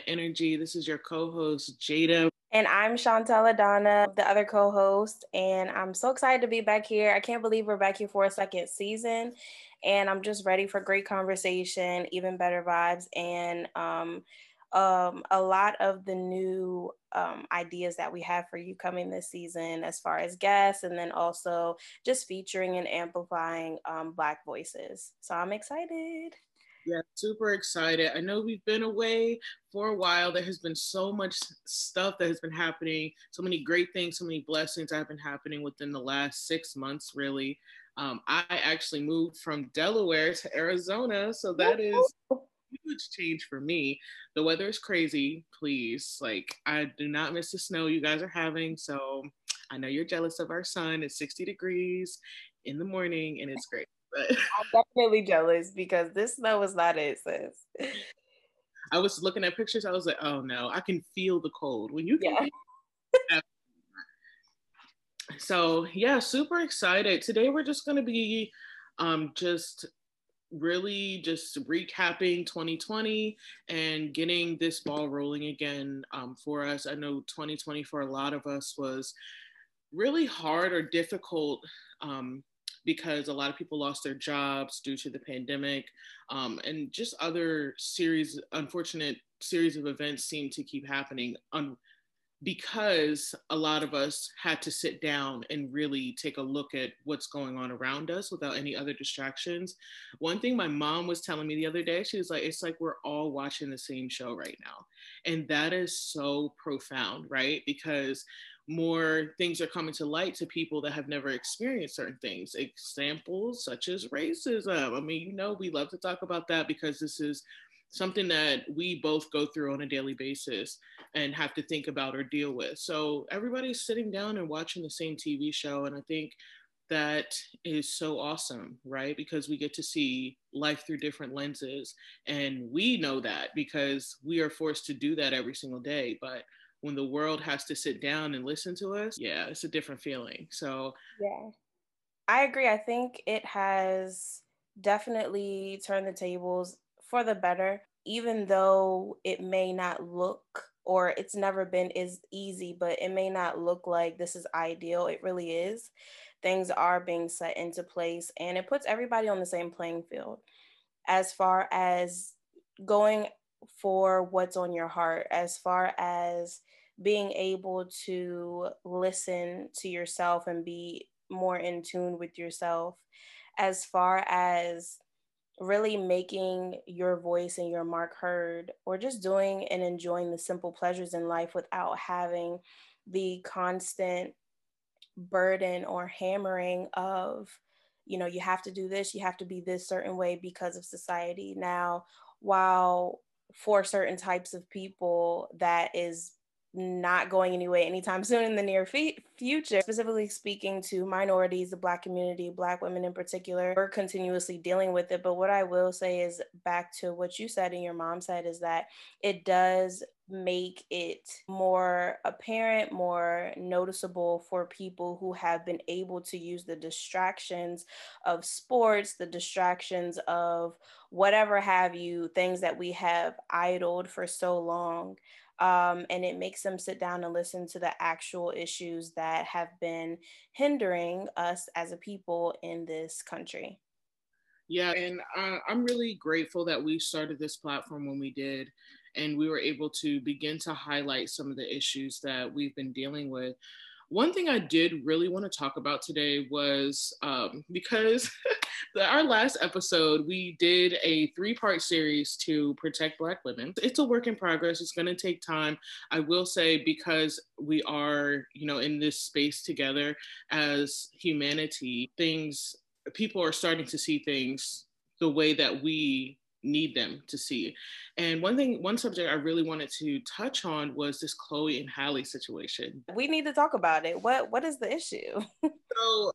Planet Energy. This is your co host, Jada. And I'm Chantel Adana, the other co host. And I'm so excited to be back here. I can't believe we're back here for a second season. And I'm just ready for great conversation, even better vibes, and um, um, a lot of the new um, ideas that we have for you coming this season, as far as guests, and then also just featuring and amplifying um, Black voices. So I'm excited. Yeah, super excited. I know we've been away for a while. There has been so much stuff that has been happening, so many great things, so many blessings that have been happening within the last six months, really. Um, I actually moved from Delaware to Arizona, so that is a huge change for me. The weather is crazy. Please, like, I do not miss the snow you guys are having. So I know you're jealous of our sun. It's 60 degrees in the morning, and it's great. But I'm definitely jealous because this snow is not it, sis. I was looking at pictures. I was like, oh no, I can feel the cold. When you yeah. so yeah, super excited. Today we're just gonna be um, just really just recapping 2020 and getting this ball rolling again um, for us. I know 2020 for a lot of us was really hard or difficult um, because a lot of people lost their jobs due to the pandemic um, and just other series unfortunate series of events seem to keep happening un- because a lot of us had to sit down and really take a look at what's going on around us without any other distractions. One thing my mom was telling me the other day, she was like, it's like we're all watching the same show right now. And that is so profound, right? Because more things are coming to light to people that have never experienced certain things. Examples such as racism. I mean, you know, we love to talk about that because this is something that we both go through on a daily basis and have to think about or deal with. So everybody's sitting down and watching the same TV show. And I think that is so awesome, right? Because we get to see life through different lenses. And we know that because we are forced to do that every single day. But when the world has to sit down and listen to us, yeah, it's a different feeling. So, yeah, I agree. I think it has definitely turned the tables for the better, even though it may not look or it's never been as easy, but it may not look like this is ideal. It really is. Things are being set into place and it puts everybody on the same playing field as far as going for what's on your heart, as far as being able to listen to yourself and be more in tune with yourself, as far as really making your voice and your mark heard, or just doing and enjoying the simple pleasures in life without having the constant burden or hammering of, you know, you have to do this, you have to be this certain way because of society. Now, while for certain types of people that is not going anywhere anytime soon in the near f- future. Specifically speaking to minorities, the Black community, Black women in particular, we're continuously dealing with it. But what I will say is back to what you said and your mom said is that it does make it more apparent, more noticeable for people who have been able to use the distractions of sports, the distractions of whatever have you, things that we have idled for so long um, and it makes them sit down and listen to the actual issues that have been hindering us as a people in this country. Yeah, and uh, I'm really grateful that we started this platform when we did, and we were able to begin to highlight some of the issues that we've been dealing with. One thing I did really want to talk about today was um, because the, our last episode, we did a three part series to protect Black women. It's a work in progress, it's going to take time. I will say, because we are, you know, in this space together as humanity, things, people are starting to see things the way that we need them to see. And one thing, one subject I really wanted to touch on was this Chloe and Halle situation. We need to talk about it. What what is the issue? so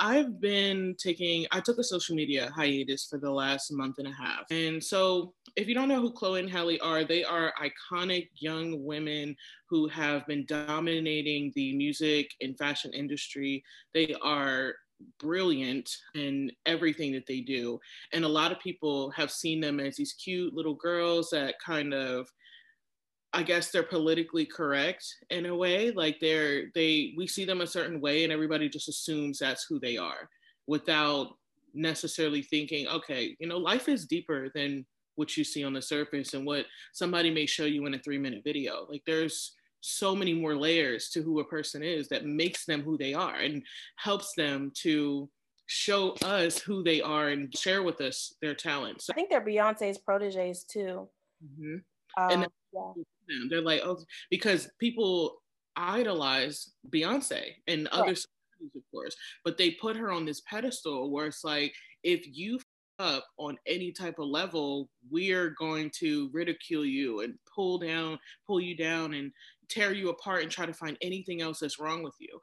I've been taking, I took a social media hiatus for the last month and a half. And so, if you don't know who Chloe and Halle are, they are iconic young women who have been dominating the music and fashion industry. They are brilliant in everything that they do. And a lot of people have seen them as these cute little girls that kind of I guess they're politically correct in a way. Like they're they we see them a certain way and everybody just assumes that's who they are without necessarily thinking, okay, you know, life is deeper than what you see on the surface and what somebody may show you in a three minute video. Like there's so many more layers to who a person is that makes them who they are and helps them to show us who they are and share with us their talents. I think they're Beyonce's proteges too. Mm-hmm. Um, and yeah. they're like, oh, because people idolize Beyonce and other celebrities, of course, but they put her on this pedestal where it's like, if you up on any type of level, we're going to ridicule you and pull down, pull you down and tear you apart and try to find anything else that's wrong with you.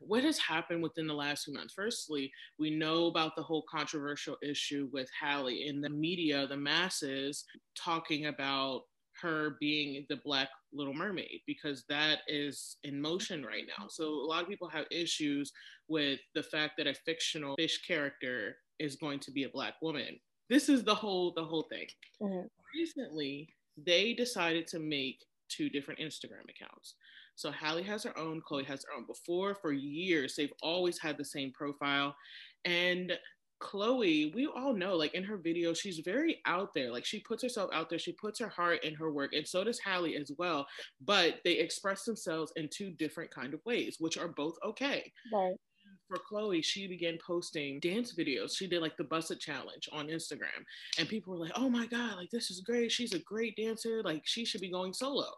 What has happened within the last few months? Firstly, we know about the whole controversial issue with Halle in the media, the masses talking about her being the Black Little Mermaid because that is in motion right now. So a lot of people have issues with the fact that a fictional fish character is going to be a Black woman. This is the whole the whole thing. Mm-hmm. Recently, they decided to make two different Instagram accounts. So Halle has her own, Chloe has her own. Before, for years, they've always had the same profile. And Chloe, we all know, like in her video, she's very out there. Like she puts herself out there, she puts her heart in her work, and so does Halle as well. But they express themselves in two different kind of ways, which are both okay. Right. For Chloe, she began posting dance videos. She did like the Buss It Challenge on Instagram, and people were like, "Oh my god, like this is great. She's a great dancer. Like she should be going solo."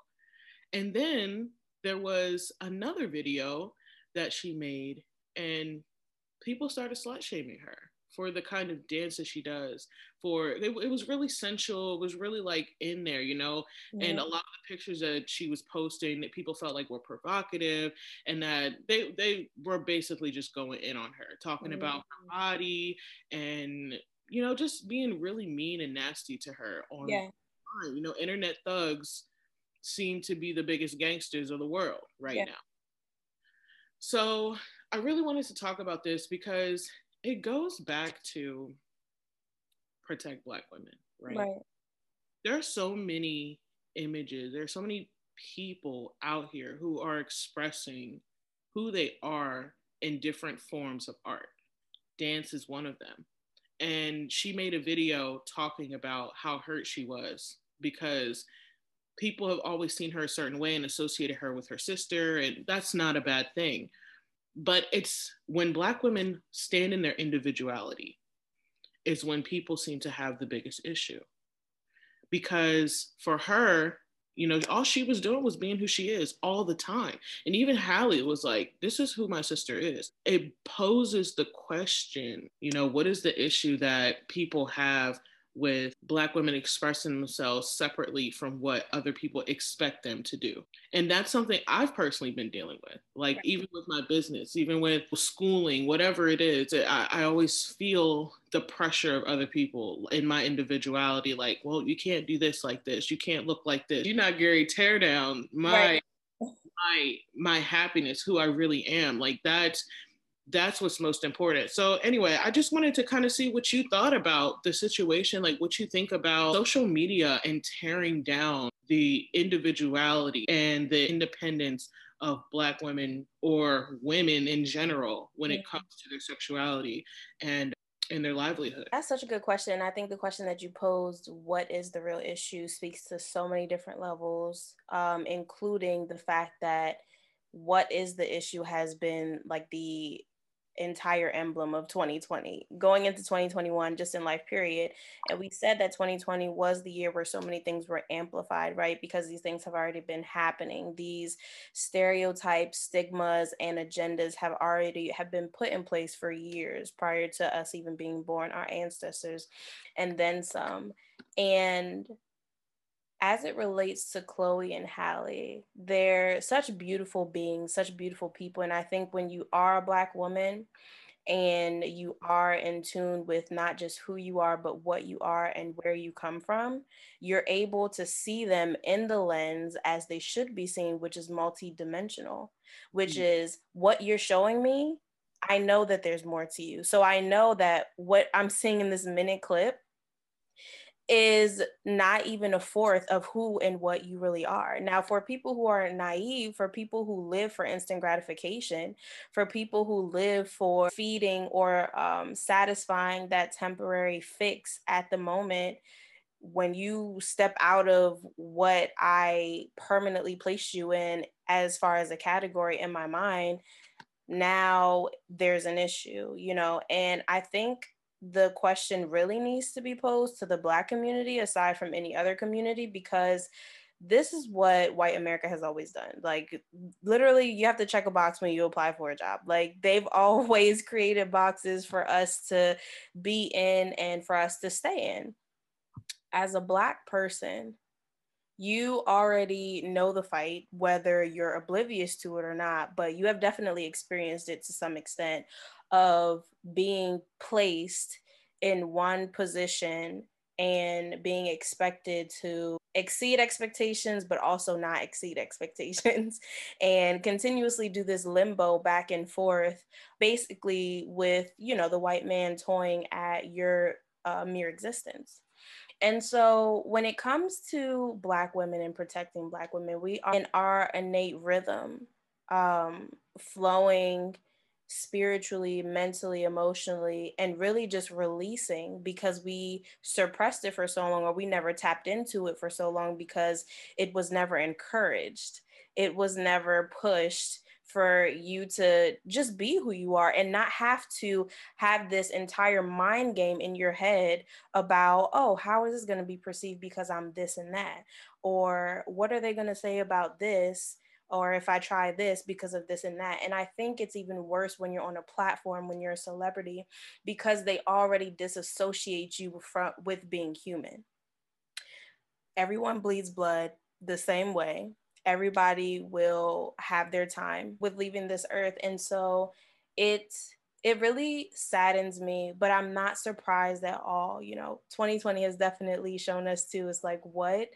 And then there was another video that she made, and people started slut shaming her for the kind of dance that she does for it, it, was really sensual it was really like in there you know yeah. and a lot of the pictures that she was posting that people felt like were provocative and that they they were basically just going in on her talking mm-hmm. about her body and you know just being really mean and nasty to her on yeah. you know internet thugs seem to be the biggest gangsters of the world right yeah. now so I really wanted to talk about this because it goes back to protect black women right, right. there are so many images there are so many people out here who are expressing who they are in different forms of art. Dance is one of them. And she made a video talking about how hurt she was because people have always seen her a certain way and associated her with her sister and that's not a bad thing but it's when black women stand in their individuality is when people seem to have the biggest issue. Because for her you know all she was doing was being who she is all the time. And even Halle was like this is who my sister is. It poses the question you know what is the issue that people have with Black women expressing themselves separately from what other people expect them to do. And that's something I've personally been dealing with. Like, right. even with my business, even with schooling, whatever it is, I, I always feel the pressure of other people in my individuality. Like, well, you can't do this like this. You can't look like this. You're not Gary tear down my. Right. My my happiness, who I really am, like that's that's what's most important. So anyway, I just wanted to kind of see what you thought about the situation, like what you think about social media and tearing down the individuality and the independence of black women or women in general when it comes to their sexuality and in their livelihood? That's such a good question. I think the question that you posed, what is the real issue, speaks to so many different levels, um, including the fact that what is the issue has been like the entire emblem of 2020 going into 2021 just in life period. And we said that 2020 was the year where so many things were amplified right? Because these things have already been happening. These stereotypes stigmas and agendas have already have been put in place for years prior to us even being born our ancestors and then some. And as it relates to Chloe and Halle, they're such beautiful beings, such beautiful people. And I think when you are a Black woman and you are in tune with not just who you are, but what you are and where you come from, you're able to see them in the lens as they should be seen, which is multidimensional, which mm-hmm. is what you're showing me. I know that there's more to you. So I know that what I'm seeing in this minute clip is not even a fourth of who and what you really are. Now, for people who are naive, for people who live for instant gratification, for people who live for feeding or um, satisfying that temporary fix at the moment, when you step out of what I permanently placed you in as far as a category in my mind, now there's an issue, you know, and I think the question really needs to be posed to the Black community aside from any other community because this is what white America has always done. Like, literally, you have to check a box when you apply for a job. Like, they've always created boxes for us to be in and for us to stay in. As a Black person, you already know the fight, whether you're oblivious to it or not, but you have definitely experienced it to some extent of being placed in one position and being expected to exceed expectations but also not exceed expectations and continuously do this limbo back and forth basically with you know the white man toying at your uh, mere existence. And so when it comes to Black women and protecting Black women, we are in our innate rhythm, um, flowing spiritually, mentally, emotionally, and really just releasing because we suppressed it for so long or we never tapped into it for so long because it was never encouraged. It was never pushed for you to just be who you are and not have to have this entire mind game in your head about, oh, how is this going to be perceived because I'm this and that? Or what are they going to say about this? Or if I try this because of this and that. And I think it's even worse when you're on a platform, when you're a celebrity, because they already disassociate you from, with being human. Everyone bleeds blood the same way everybody will have their time with leaving this earth and so it it really saddens me but i'm not surprised at all you know 2020 has definitely shown us too it's like what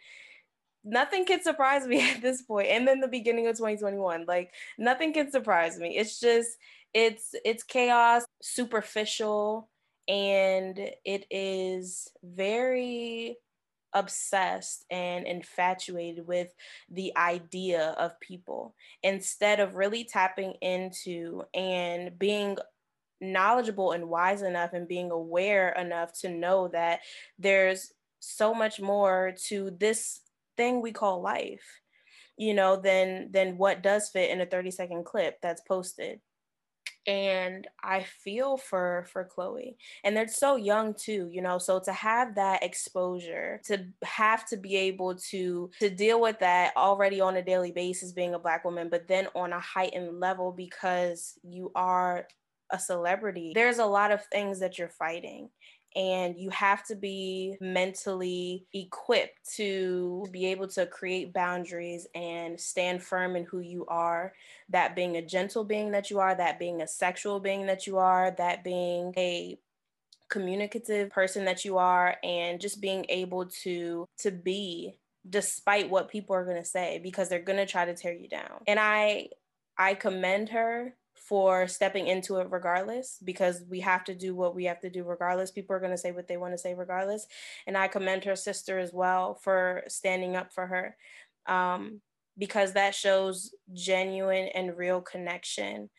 nothing can surprise me at this point and then the beginning of 2021 like nothing can surprise me. It's just it's it's chaos superficial and it is very obsessed and infatuated with the idea of people. Instead of really tapping into and being knowledgeable and wise enough and being aware enough to know that there's so much more to this thing we call life you know than than what does fit in a 30 second clip that's posted. And i feel for for chloe. And they're so young too you know so to have that exposure to have to be able to to deal with that already on a daily basis being a black woman but then on a heightened level because you are a celebrity. There's a lot of things that you're fighting and you have to be mentally equipped to be able to create boundaries and stand firm in who you are. That being a gentle being that you are that being a sexual being that you are that being a communicative person that you are and just being able to to be despite what people are going to say because they're going to try to tear you down. And i i commend her for stepping into it regardless because we have to do what we have to do regardless. People are going to say what they want to say regardless. And I commend her sister as well for standing up for her um, because that shows genuine and real connection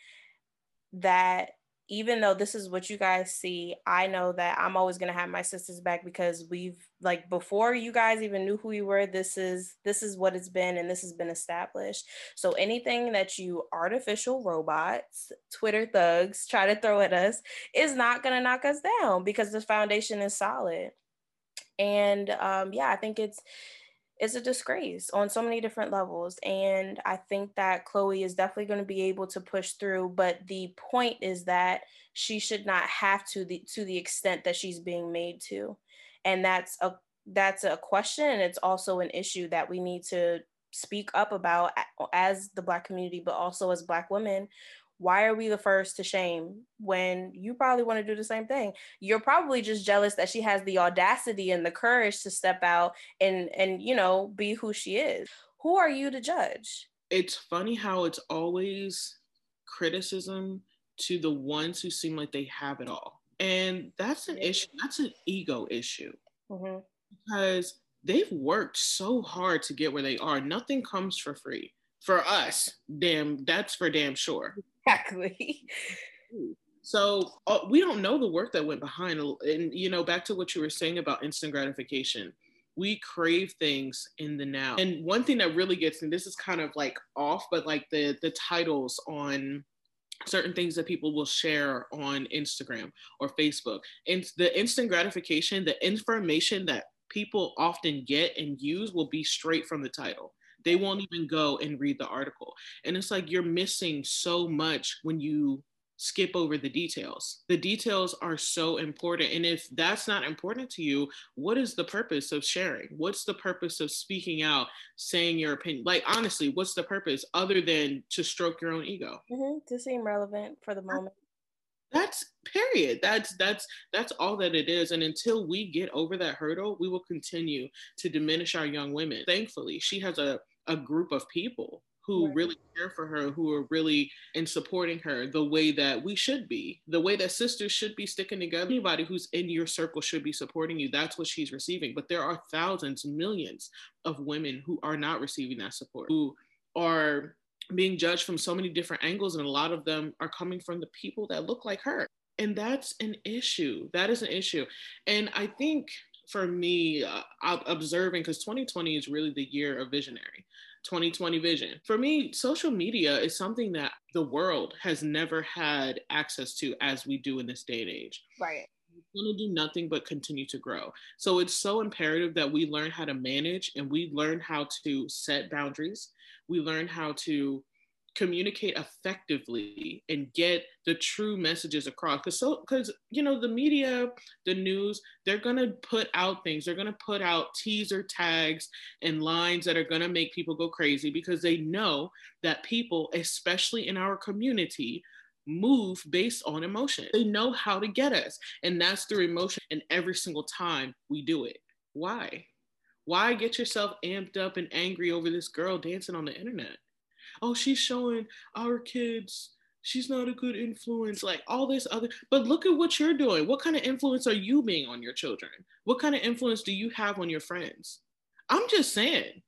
that even though this is what you guys see, I know that I'm always to have my sisters back because we've like before you guys even knew who we were, this is this is what it's been and this has been established. So anything that you artificial robots, Twitter thugs try to throw at us is not to knock us down because the foundation is solid. And um yeah, I think it's is a disgrace on so many different levels. And I think that Chloe is definitely going to be able to push through. But the point is that she should not have to the to the extent that she's being made to. And that's a that's a question and it's also an issue that we need to speak up about as the black community but also as black women why are we the first to shame when you probably want to do the same thing? You're probably just jealous that she has the audacity and the courage to step out and and you know be who she is. Who are you to judge? It's funny how it's always criticism to the ones who seem like they have it all. And that's an issue that's an ego issue. Mm-hmm. because they've worked so hard to get where they are. Nothing comes for free for us. Damn, that's for damn sure. Exactly. So uh, we don't know the work that went behind. And, you know, back to what you were saying about instant gratification, we crave things in the now. And one thing that really gets me, this is kind of like off, but like the the titles on certain things that people will share on Instagram or Facebook. And the instant gratification, the information that people often get and use will be straight from the title. They won't even go and read the article. And it's like you're missing so much when you skip over the details. The details are so important. And if that's not important to you, what is the purpose of sharing? What's the purpose of speaking out, saying your opinion? Like, honestly, what's the purpose other than to stroke your own ego? Mm-hmm, to seem relevant for the moment. That's period. That's that's that's all that it is. And until we get over that hurdle, we will continue to diminish our young women. Thankfully, she has a, a group of people who right. really care for her, who are really in supporting her the way that we should be, the way that sisters should be sticking together. Anybody who's in your circle should be supporting you. That's what she's receiving. But there are thousands, millions of women who are not receiving that support, who are being judged from so many different angles, and a lot of them are coming from the people that look like her. And that's an issue. That is an issue. And I think for me, uh, observing, because 2020 is really the year of visionary. 2020 vision. For me, social media is something that the world has never had access to as we do in this day and age. Right. It's going to do nothing but continue to grow. So it's so imperative that we learn how to manage and we learn how to set boundaries. We learn how to communicate effectively and get the true messages across. Because so because you know the media the news they're to put out things. They're to put out teaser tags and lines that are to make people go crazy because they know that people especially in our community move based on emotion. They know how to get us and that's through emotion and every single time we do it. Why why get yourself amped up and angry over this girl dancing on the internet oh, she's showing our kids she's not a good influence, like all this other. But look at what you're doing. What kind of influence are you being on your children? What kind of influence do you have on your friends? I'm just saying,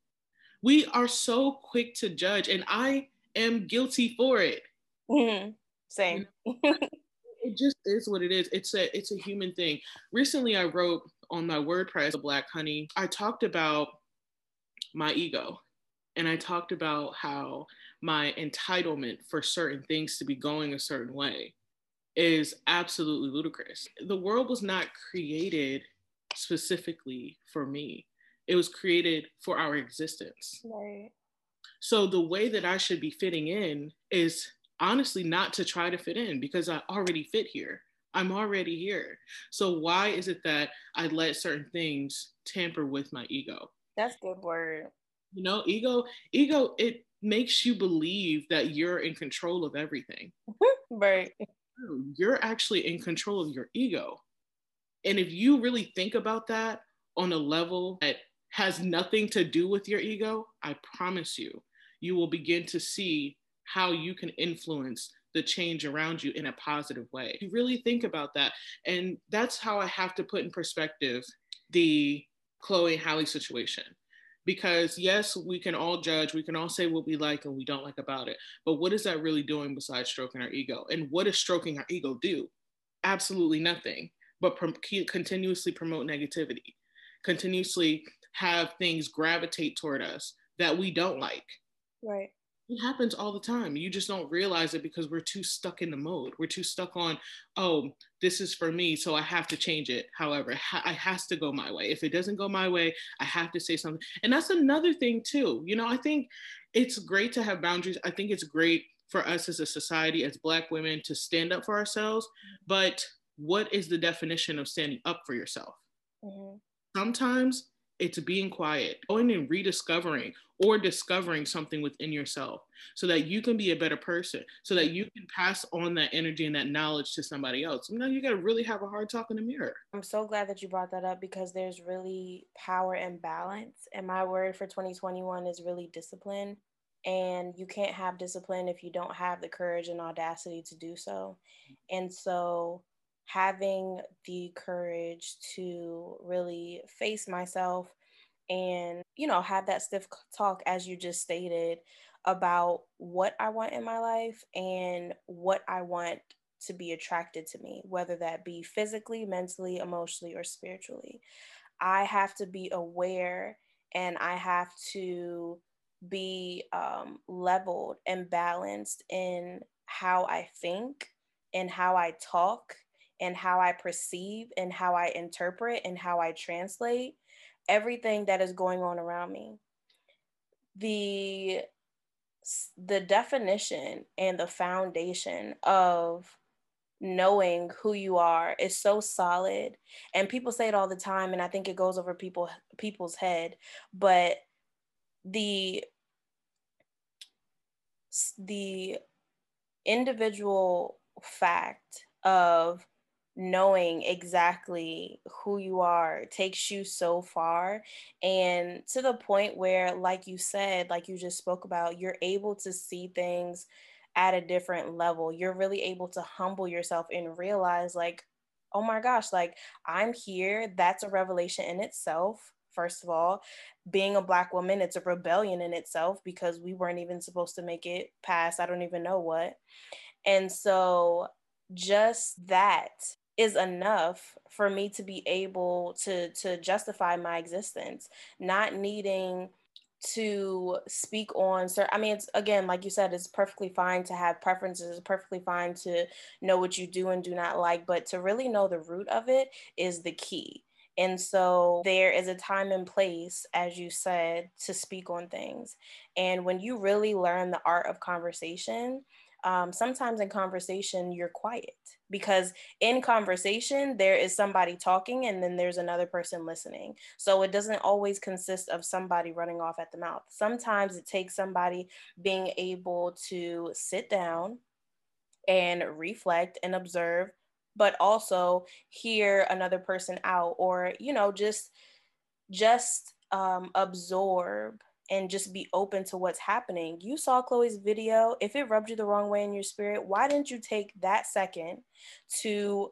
we are so quick to judge, and I am guilty for it. Mm-hmm. Same. it just is what it is. It's a it's a human thing. Recently, I wrote on my WordPress, the Black Honey. I talked about my ego and I talked about how my entitlement for certain things to be going a certain way is absolutely ludicrous. The world was not created specifically for me, it was created for our existence. Right. So the way that I should be fitting in is honestly not to try to fit in because I already fit here. I'm already here. So why is it that I let certain things tamper with my ego? That's good word. You know, ego, ego, it makes you believe that you're in control of everything. right. You're actually in control of your ego. And if you really think about that on a level that has nothing to do with your ego, I promise you, you will begin to see how you can influence the change around you in a positive way. You really think about that. And that's how I have to put in perspective the Chloe and situation. Because yes we can all judge we can all say what we like and we don't like about it. But what is that really doing besides stroking our ego? And what does stroking our ego do? Absolutely nothing. But continuously promote negativity. Continuously have things gravitate toward us that we don't like. Right it happens all the time. You just don't realize it because we're too stuck in the mode. We're too stuck on, oh, this is for me, so I have to change it. However, ha- it has to go my way. If it doesn't go my way, I have to say something. And that's another thing too. You know, I think it's great to have boundaries. I think it's great for us as a society, as Black women, to stand up for ourselves. But what is the definition of standing up for yourself? Mm-hmm. Sometimes it's being quiet, going and rediscovering or discovering something within yourself so that you can be a better person, so that you can pass on that energy and that knowledge to somebody else. You know, you got to really have a hard talk in the mirror. I'm so glad that you brought that up because there's really power and balance. And my word for 2021 is really discipline. And you can't have discipline if you don't have the courage and audacity to do so. And so having the courage to really face myself and, you know, have that stiff talk, as you just stated, about what I want in my life and what I want to be attracted to me, whether that be physically, mentally, emotionally, or spiritually. I have to be aware and I have to be um, leveled and balanced in how I think and how I talk and how I perceive and how I interpret and how I translate everything that is going on around me. The the definition and the foundation of knowing who you are is so solid and people say it all the time and i think it goes over people people's head but the the individual fact of knowing exactly who you are takes you so far and to the point where like you said like you just spoke about you're able to see things at a different level. You're really able to humble yourself and realize like oh my gosh like i'm here. That's a revelation in itself first of all. Being a black woman it's a rebellion in itself because we weren't even supposed to make it past i don't even know what. And so just that is enough for me to be able to to justify my existence not needing to speak on sir i mean it's again like you said it's perfectly fine to have preferences it's perfectly fine to know what you do and do not like but to really know the root of it is the key and so there is a time and place, as you said, to speak on things. And when you really learn the art of conversation, um, sometimes in conversation you're quiet because in conversation there is somebody talking and then there's another person listening. So it doesn't always consist of somebody running off at the mouth. Sometimes it takes somebody being able to sit down and reflect and observe but also hear another person out or you know just just um, absorb and just be open to what's happening. You saw Chloe's video. If it rubbed you the wrong way in your spirit, why didn't you take that second to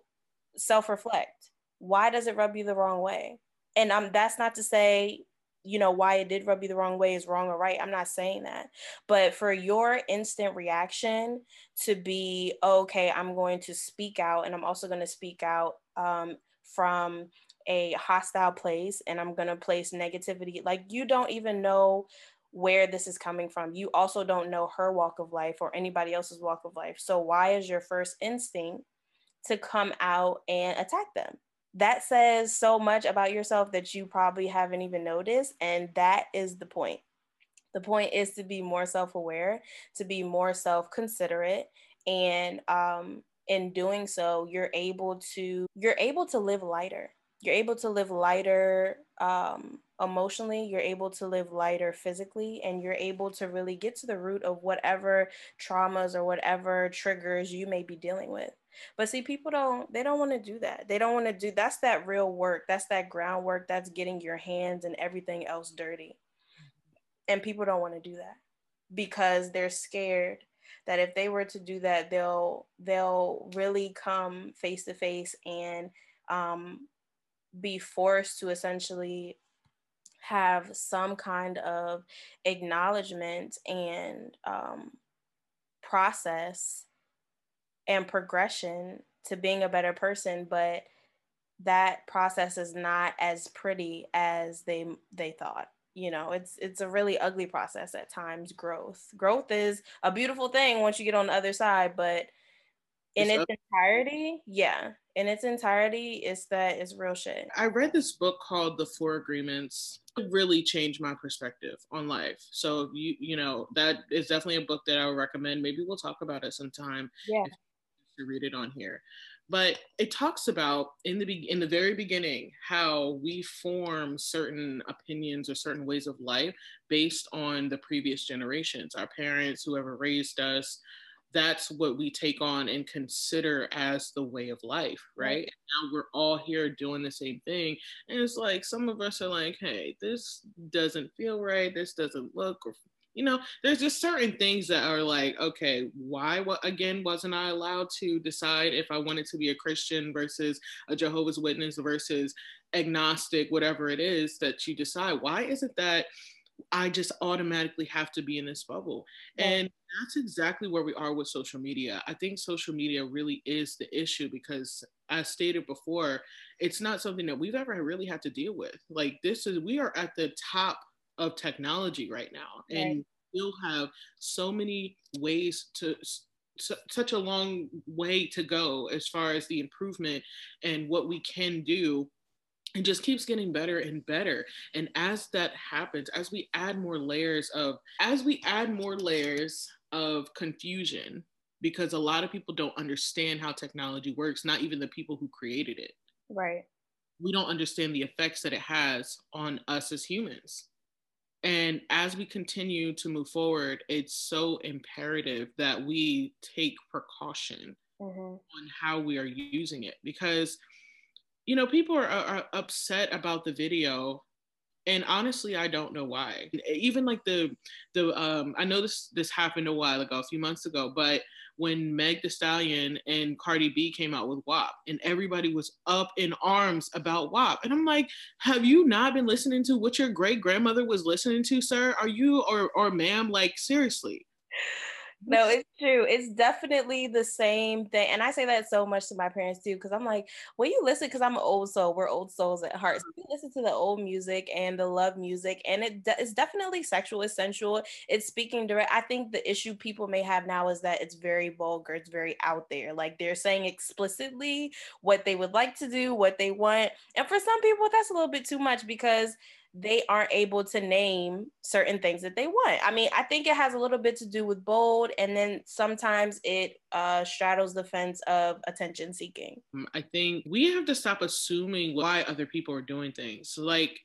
self reflect? Why does it rub you the wrong way? And um, that's not to say, you know, why it did rub you the wrong way is wrong or right. I'm not saying that. But for your instant reaction to be, okay, I'm going to speak out and I'm also going to speak out um, from a hostile place and I'm going to place negativity. Like you don't even know where this is coming from. You also don't know her walk of life or anybody else's walk of life. So why is your first instinct to come out and attack them? That says so much about yourself that you probably haven't even noticed. And that is the point. The point is to be more self aware, to be more self considerate. And um, in doing so, you're able to you're able to live lighter you're able to live lighter um, emotionally, you're able to live lighter physically, and you're able to really get to the root of whatever traumas or whatever triggers you may be dealing with. But see, people don't, they don't want to do that. They don't want to do, that's that real work. That's that groundwork. That's getting your hands and everything else dirty. And people don't want to do that because they're scared that if they were to do that, they'll, they'll really come face to face and um, be forced to essentially have some kind of acknowledgement and um, process and progression to being a better person but that process is not as pretty as they they thought. You know it's it's a really ugly process at times growth. Growth is a beautiful thing once you get on the other side but in its, its entirety yeah in its entirety it's that it's real shit. I read this book called the four agreements. It really changed my perspective on life. So you you know that is definitely a book that i would recommend. Maybe we'll talk about it sometime yeah. to read it on here. But it talks about in the be- in the very beginning how we form certain opinions or certain ways of life based on the previous generations our parents whoever raised us that's what we take on and consider as the way of life, right? right. now we're all here doing the same thing. And it's like some of us are like, hey, this doesn't feel right. This doesn't look or you know, there's just certain things that are like, okay, why, what, again, wasn't I allowed to decide if I wanted to be a Christian versus a Jehovah's Witness versus agnostic, whatever it is that you decide? Why is it that I just automatically have to be in this bubble? Yeah. And that's exactly where we are with social media. I think social media really is the issue because, as stated before, it's not something that we've ever really had to deal with. Like, this is, we are at the top of technology right now right. and still have so many ways to such a long way to go as far as the improvement and what we can do it just keeps getting better and better. And as that happens as we add more layers of as we add more layers of confusion because a lot of people don't understand how technology works not even the people who created it. Right. We don't understand the effects that it has on us as humans. And as we continue to move forward, it's so imperative that we take precaution mm-hmm. on how we are using it because, you know, people are, are upset about the video and honestly i don't know why even like the the um i know this this happened a while ago a few months ago but when Meg Thee Stallion and Cardi B came out with WAP, and everybody was up in arms about WAP. And I'm like, have you not been listening to what your great grandmother was listening to, sir? Are you or or ma'am, like seriously? No, it's true. It's definitely the same thing. And I say that so much to my parents too, because I'm like, when you listen, because I'm an old soul, we're old souls at heart. So you listen to the old music and the love music, and it de- it's definitely sexual, it's sensual. It's speaking direct. I think the issue people may have now is that it's very vulgar, it's very out there. Like they're saying explicitly what they would like to do, what they want. And for some people, that's a little bit too much because they aren't able to name certain things that they want. I mean, I think it has a little bit to do with bold, and then sometimes it uh, straddles the fence of attention seeking. Mm, I think we have to stop assuming why other people are doing things. Like,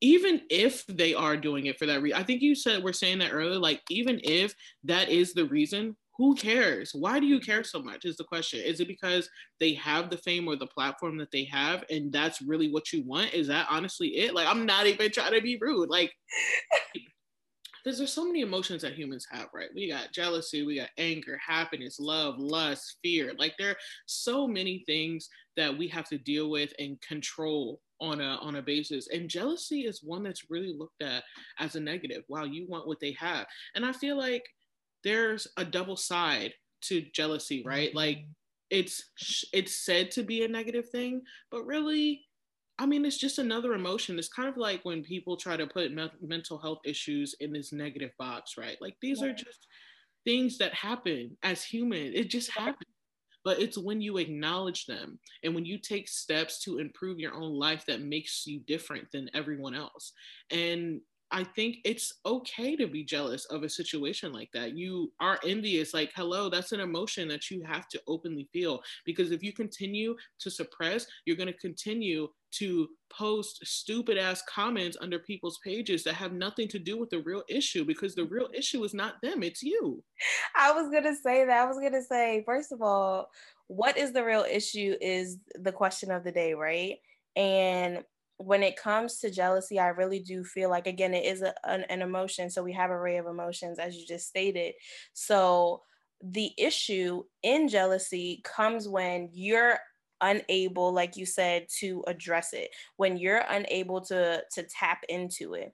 even if they are doing it for that reason, I think you said we're saying that earlier. Like, even if that is the reason, who cares? Why do you care so much? Is the question. Is it because they have the fame or the platform that they have, and that's really what you want? Is that honestly it? Like, I'm not even trying to be rude. Like, because there's so many emotions that humans have, right? We got jealousy, we got anger, happiness, love, lust, fear. Like, there are so many things that we have to deal with and control on a on a basis and jealousy is one that's really looked at as a negative wow you want what they have and i feel like there's a double side to jealousy, right? Like it's it's said to be a negative thing, but really I mean, it's just another emotion. It's kind of like when people try to put me- mental health issues in this negative box, right? Like these yeah. are just things that happen as human. It just happens. But it's when you acknowledge them and when you take steps to improve your own life that makes you different than everyone else. And I think it's okay to be jealous of a situation like that. You are envious, like, hello, that's an emotion that you have to openly feel. Because if you continue to suppress, you're going to continue to post stupid ass comments under people's pages that have nothing to do with the real issue because the real issue is not them, it's you. I was going to say that. I was going to say, first of all, what is the real issue is the question of the day, right? And when it comes to jealousy, I really do feel like, again, it is a, an, an emotion. So we have an array of emotions, as you just stated. So the issue in jealousy comes when you're unable like you said to address it when you're unable to to tap into it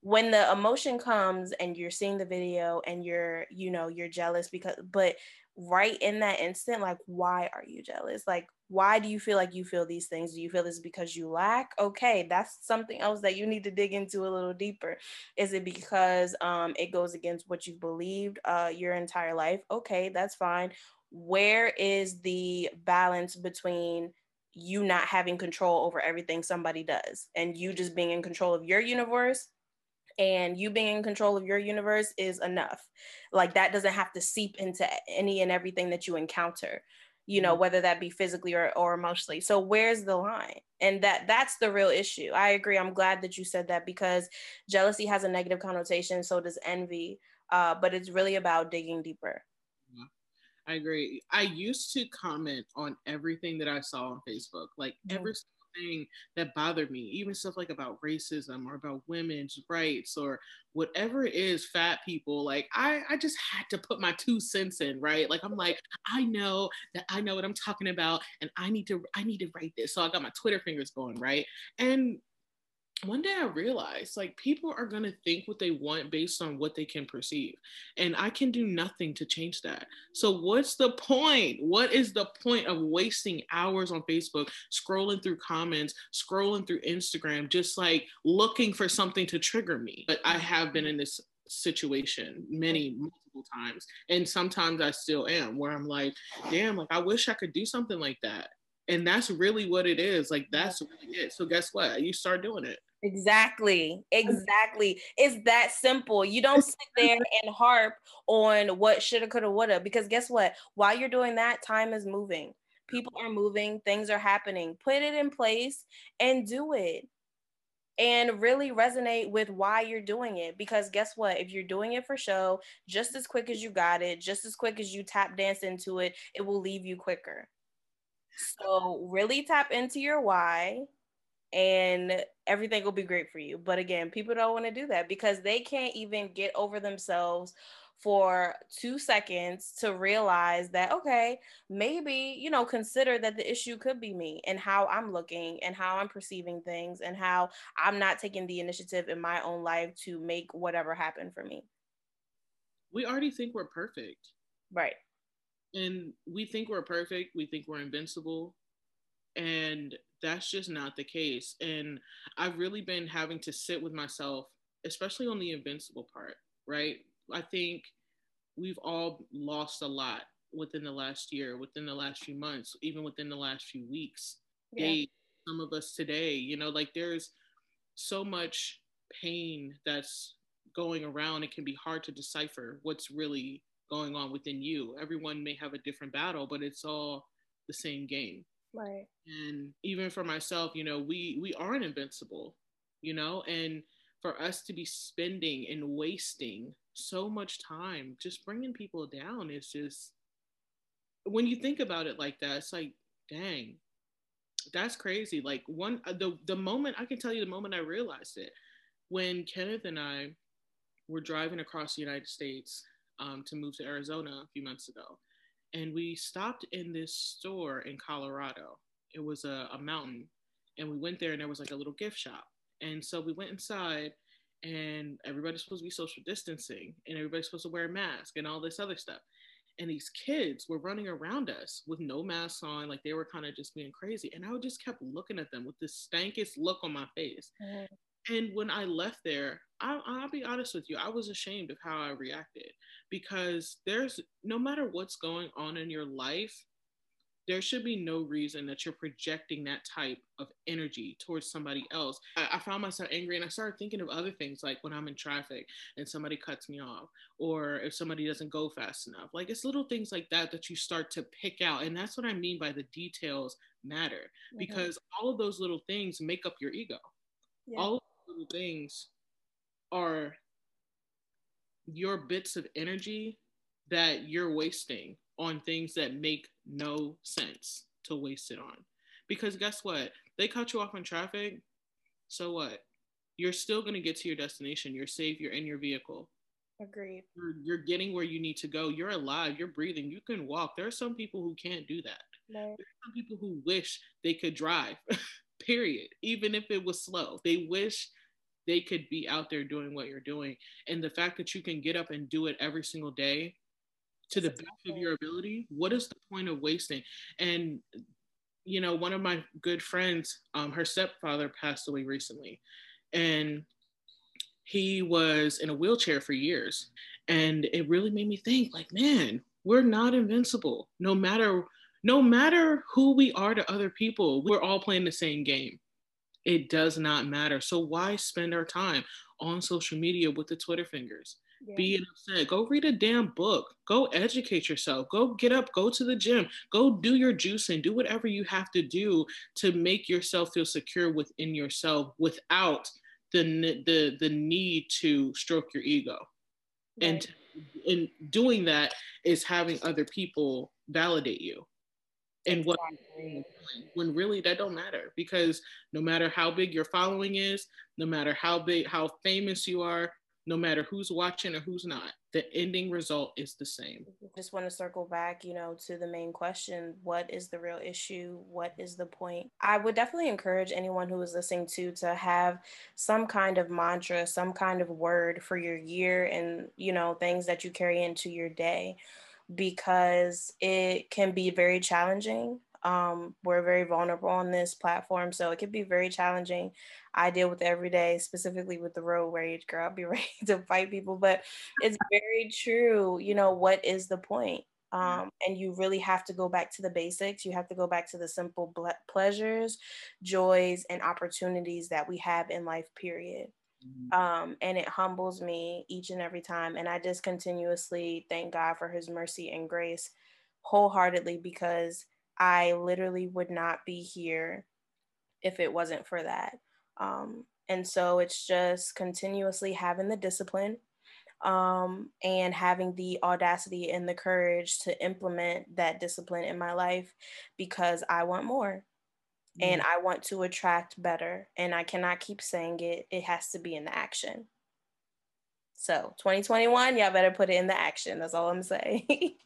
when the emotion comes and you're seeing the video and you're you know you're jealous because but right in that instant like why are you jealous like why do you feel like you feel these things? Do you feel this because you lack? Okay that's something else that you need to dig into a little deeper. Is it because um, it goes against what you've believed uh, your entire life? Okay that's fine. Where is the balance between you not having control over everything somebody does and you just being in control of your universe? And you being in control of your universe is enough. Like that doesn't have to seep into any and everything that you encounter you know mm-hmm. whether that be physically or, or emotionally so where's the line and that that's the real issue i agree i'm glad that you said that because jealousy has a negative connotation so does envy uh, but it's really about digging deeper I agree. I used to comment on everything that I saw on Facebook, like mm-hmm. every thing that bothered me, even stuff like about racism or about women's rights or whatever it is, fat people, like I, I just had to put my two cents in, right? Like I'm like, I know that I know what I'm talking about and I need to, I need to write this. So I got my Twitter fingers going, right? And one day I realized like people are going to think what they want based on what they can perceive. And I can do nothing to change that. So, what's the point? What is the point of wasting hours on Facebook, scrolling through comments, scrolling through Instagram, just like looking for something to trigger me? But I have been in this situation many multiple times and sometimes i still am where i'm like damn like i wish i could do something like that and that's really what it is like that's really it so guess what you start doing it Exactly. Exactly. It's that simple. You don't sit there and harp on what shoulda, coulda, woulda, because guess what? While you're doing that, time is moving. People are moving, things are happening. Put it in place and do it. And really resonate with why you're doing it. Because guess what? If you're doing it for show, just as quick as you got it, just as quick as you tap dance into it, it will leave you quicker. So, really tap into your why and everything will be great for you. But again, people don't want to do that because they can't even get over themselves for two seconds to realize that, okay, maybe, you know, consider that the issue could be me and how I'm looking and how I'm perceiving things and how I'm not taking the initiative in my own life to make whatever happen for me. We already think we're perfect. Right. And we think we're perfect. We think we're invincible. And that's just not the case. And I've really been having to sit with myself, especially on the invincible part, right? I think we've all lost a lot within the last year, within the last few months, even within the last few weeks. Yeah. They, some of us today, you know, like there's so much pain that's going around. It can be hard to decipher what's really going on within you. Everyone may have a different battle, but it's all the same game. Right. And even for myself, you know, we we aren't invincible, you know, and for us to be spending and wasting so much time just bringing people down is just when you think about it like that, it's like, dang, that's crazy. Like one uh, the the moment I can tell you the moment I realized it when Kenneth and I were driving across the United States um, to move to Arizona a few months ago and we stopped in this store in Colorado. It was a, a mountain, and we went there, and there was like a little gift shop. And so we went inside, and everybody's supposed to be social distancing, and everybody's supposed to wear a mask, and all this other stuff. And these kids were running around us with no masks on, like they were kind of just being crazy. And I just kept looking at them with the stankest look on my face. Mm-hmm. And when I left there, I, I'll be honest with you, I was ashamed of how I reacted because there's no matter what's going on in your life, there should be no reason that you're projecting that type of energy towards somebody else. I, I, found myself angry and I started thinking of other things like when I'm in traffic and somebody cuts me off, or if somebody doesn't go fast enough. Like it's little things like that that you start to pick out. And that's what I mean by the details matter mm-hmm. because all of those little things make up your ego. Yeah. All little things are your bits of energy that you're wasting on things that make no sense to waste it on. Because guess what? They cut you off in traffic. So what? You're still going to get to your destination. You're safe. You're in your vehicle. Agreed. You're, you're, getting where you need to go. You're alive. You're breathing. You can walk. There are some people who can't do that. No. There are some people who wish they could drive, period. Even if it was slow. They wish they could be out there doing what you're doing. And the fact that you can get up and do it every single day to the best of your ability, what is the point of wasting? And you know, one of my good friends, um, her stepfather passed away recently, and he was in a wheelchair for years. And it really made me think, like, man, we're not invincible. No matter no matter who we are to other people, we're all playing the same game. It does not matter. So why spend our time on social media with the Twitter fingers? Yeah. Being upset. Go read a damn book. Go educate yourself. Go get up. Go to the gym. Go do your juicing. Do whatever you have to do to make yourself feel secure within yourself without the the the need to stroke your ego. Right. And in doing that is having other people validate you and what you're doing when really that don't matter because no matter how big your following is no matter how big how famous you are no matter who's watching or who's not the ending result is the same. Just want to circle back you know to the main question what is the real issue? What is the point? I would definitely encourage anyone who is listening to to have some kind of mantra some kind of word for your year and you know things that you carry into your day because it can be very challenging. Um, we're very vulnerable on this platform, so it can be very challenging. I deal with every day, specifically with the road rage girl. I'll be ready to fight people, but it's very true. You know, what is the point? Um, and you really have to go back to the basics. You have to go back to the simple ble- pleasures, joys, and opportunities that we have in life, period. Mm-hmm. Um, and it humbles me each and every time. And I just continuously thank God for his mercy and grace wholeheartedly because I literally would not be here if it wasn't for that. Um, and so it's just continuously having the discipline um, and having the audacity and the courage to implement that discipline in my life because I want more and I want to attract better. And I cannot keep saying it, it has to be in the action. So 2021, y'all better put it in the action. That's all I'm saying.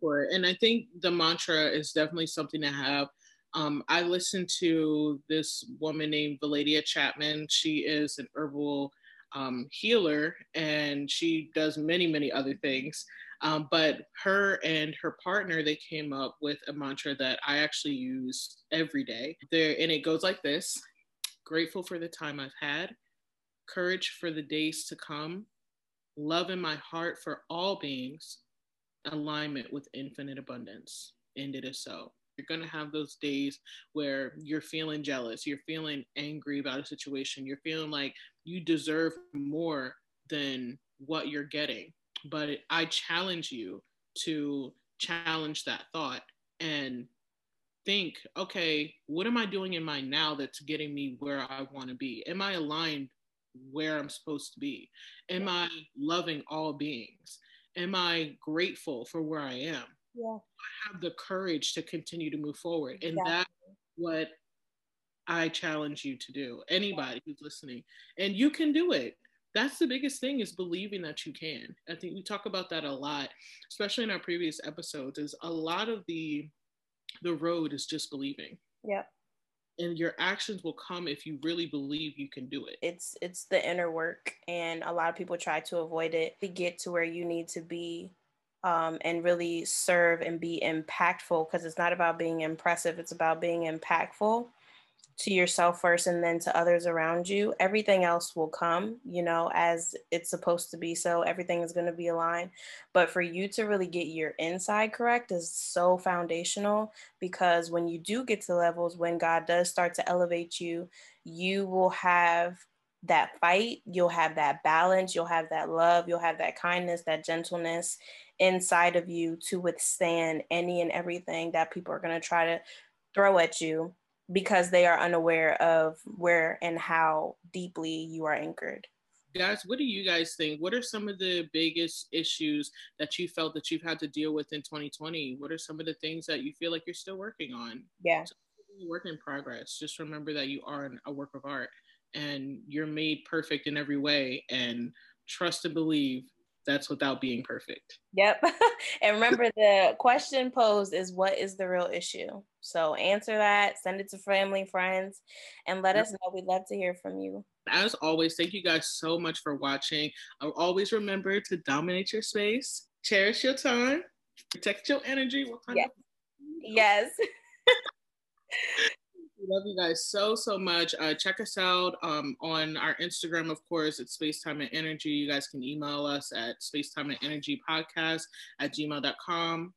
for it. And I think the mantra is definitely something to have. Um, I listened to this woman named Valadia Chapman. She is an herbal um, healer and she does many, many other things. Um, but her and her partner, they came up with a mantra that I actually use every day. There, and it goes like this grateful for the time I've had, courage for the days to come, love in my heart for all beings, alignment with infinite abundance. And it is so. You're going to have those days where you're feeling jealous, you're feeling angry about a situation, you're feeling like you deserve more than what you're getting but I challenge you to challenge that thought and think, okay, what am I doing in my now that's getting me where I want to be? Am I aligned where I'm supposed to be? Am I loving all beings? Am I grateful for where I am? Yeah. I have the courage to continue to move forward. And exactly. that's what I challenge you to do. Anybody who's listening. And you can do it that's the biggest thing is believing that you can. I think we talk about that a lot especially in our previous episodes is a lot of the the road is just believing. Yeah and your actions will come if you really believe you can do it. It's it's the inner work and a lot of people try to avoid it to get to where you need to be um, and really serve and be impactful because it's not about being impressive it's about being impactful to yourself first and then to others around you, everything else will come, you know, as it's supposed to be. So everything is going to be aligned. But for you to really get your inside correct is so foundational because when you do get to levels, when God does start to elevate you, you will have that fight, you'll have that balance, you'll have that love, you'll have that kindness, that gentleness inside of you to withstand any and everything that people are going to try to throw at you because they are unaware of where and how deeply you are anchored. Guys, what do you guys think? What are some of the biggest issues that you felt that you've had to deal with in 2020? What are some of the things that you feel like you're still working on? Yeah. work in progress. Just remember that you are a work of art and you're made perfect in every way and trust and believe that's without being perfect. Yep. and remember the question posed is what is the real issue? So answer that, send it to family, friends, and let us know. We'd love to hear from you. As always, thank you guys so much for watching. Always remember to dominate your space, cherish your time, protect your energy. Yes. yes. We love you guys so, so much. Uh, check us out um, on our Instagram, of course, it's Spacetime and Energy. You guys can email us at spacetime and energy podcast at gmail.com.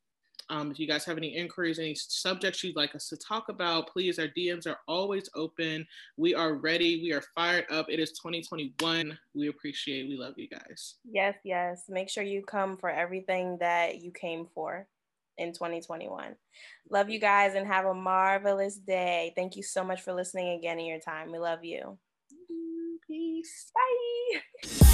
Um, if you guys have any inquiries, any subjects you'd like us to talk about, please, our DMs are always open. We are ready. We are fired up. It is 2021. We appreciate, we love you guys. Yes, yes. Make sure you come for everything that you came for in 2021. Love you guys and have a marvelous day. Thank you so much for listening again in your time. We love you. Mm-hmm. Peace. Bye.